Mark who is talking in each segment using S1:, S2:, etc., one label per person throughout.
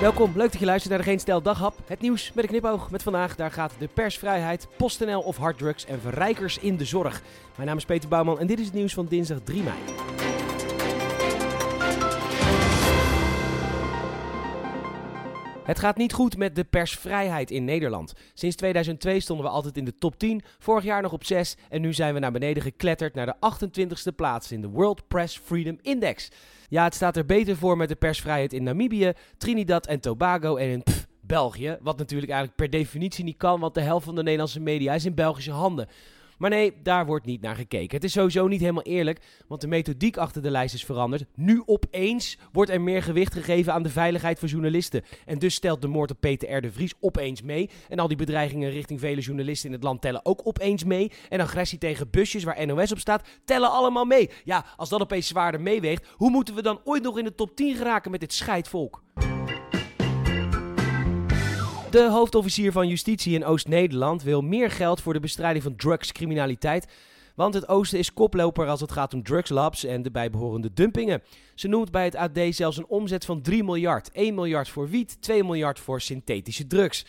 S1: Welkom, leuk dat je luistert naar de Geen Stel Daghap. Het nieuws met een knipoog. Met vandaag, daar gaat de persvrijheid, PostNL of harddrugs en verrijkers in de zorg. Mijn naam is Peter Bouwman en dit is het nieuws van dinsdag 3 mei. Het gaat niet goed met de persvrijheid in Nederland. Sinds 2002 stonden we altijd in de top 10, vorig jaar nog op 6 en nu zijn we naar beneden gekletterd naar de 28ste plaats in de World Press Freedom Index. Ja, het staat er beter voor met de persvrijheid in Namibië, Trinidad en Tobago en in pff, België. Wat natuurlijk eigenlijk per definitie niet kan, want de helft van de Nederlandse media is in Belgische handen. Maar nee, daar wordt niet naar gekeken. Het is sowieso niet helemaal eerlijk, want de methodiek achter de lijst is veranderd. Nu opeens wordt er meer gewicht gegeven aan de veiligheid van journalisten. En dus stelt de moord op Peter R. de Vries opeens mee. En al die bedreigingen richting vele journalisten in het land tellen ook opeens mee. En agressie tegen busjes waar NOS op staat, tellen allemaal mee. Ja, als dat opeens zwaarder meeweegt, hoe moeten we dan ooit nog in de top 10 geraken met dit scheidvolk? De hoofdofficier van justitie in Oost-Nederland wil meer geld voor de bestrijding van drugscriminaliteit. Want het oosten is koploper als het gaat om drugslabs en de bijbehorende dumpingen. Ze noemt bij het AD zelfs een omzet van 3 miljard. 1 miljard voor wiet, 2 miljard voor synthetische drugs.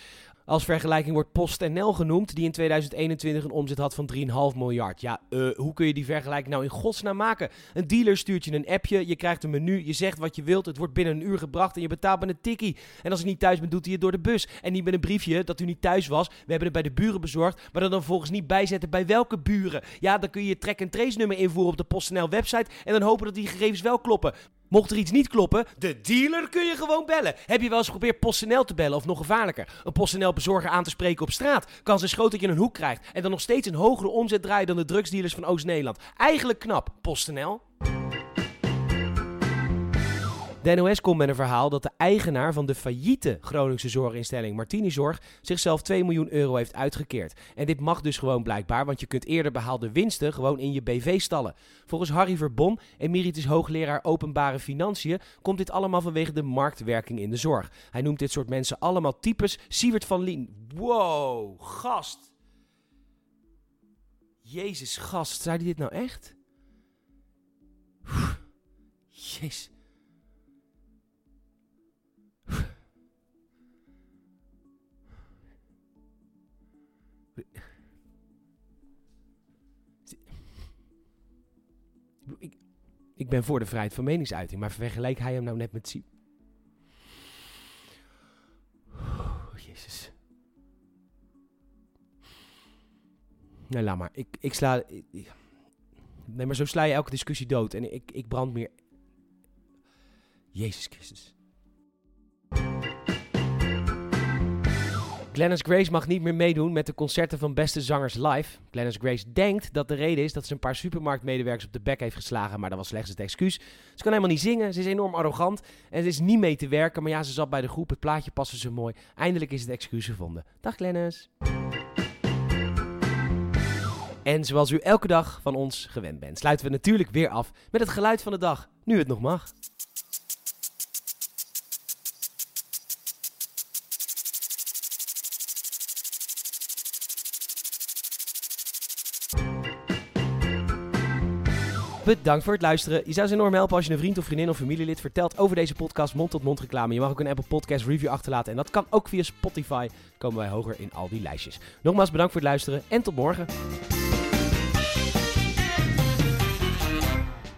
S1: Als vergelijking wordt PostNL genoemd, die in 2021 een omzet had van 3,5 miljard. Ja, uh, hoe kun je die vergelijking nou in godsnaam maken? Een dealer stuurt je een appje, je krijgt een menu, je zegt wat je wilt, het wordt binnen een uur gebracht en je betaalt met een tikkie. En als ik niet thuis ben, doet hij het door de bus. En niet met een briefje dat u niet thuis was. We hebben het bij de buren bezorgd, maar dan, dan volgens niet bijzetten bij welke buren. Ja, dan kun je je track and trace nummer invoeren op de PostNL website en dan hopen dat die gegevens wel kloppen. Mocht er iets niet kloppen, de dealer kun je gewoon bellen. Heb je wel eens geprobeerd PostNL te bellen of nog gevaarlijker? Een PostNL bezorger aan te spreken op straat. Kans is groot dat je een hoek krijgt en dan nog steeds een hogere omzet draaien dan de drugsdealers van Oost-Nederland. Eigenlijk knap, PostNL. De NOS komt met een verhaal dat de eigenaar van de failliete Groningse zorginstelling Martini Zorg zichzelf 2 miljoen euro heeft uitgekeerd. En dit mag dus gewoon blijkbaar, want je kunt eerder behaalde winsten gewoon in je BV stallen. Volgens Harry Verbon, emeritus hoogleraar openbare financiën, komt dit allemaal vanwege de marktwerking in de zorg. Hij noemt dit soort mensen allemaal types Siewert van Lien. Wow, gast. Jezus, gast, zei hij dit nou echt? Jezus. Ik ben voor de vrijheid van meningsuiting, maar vergelijk hij hem nou net met Jezus. Nee, laat maar. Ik, ik sla. nee, maar zo sla je elke discussie dood. En ik, ik brand meer. Jezus Christus. Glennis Grace mag niet meer meedoen met de concerten van Beste Zangers Live. Glennis Grace denkt dat de reden is dat ze een paar supermarktmedewerkers op de bek heeft geslagen, maar dat was slechts het excuus. Ze kan helemaal niet zingen, ze is enorm arrogant en ze is niet mee te werken, maar ja, ze zat bij de groep, het plaatje paste ze mooi. Eindelijk is het excuus gevonden. Dag Glennis. En zoals u elke dag van ons gewend bent, sluiten we natuurlijk weer af met het geluid van de dag, nu het nog mag. Bedankt voor het luisteren. Je zou ze enorm helpen als je een vriend of vriendin of familielid vertelt over deze podcast mond-tot-mond reclame. Je mag ook een Apple Podcast review achterlaten en dat kan ook via Spotify. Komen wij hoger in al die lijstjes. Nogmaals bedankt voor het luisteren en tot morgen.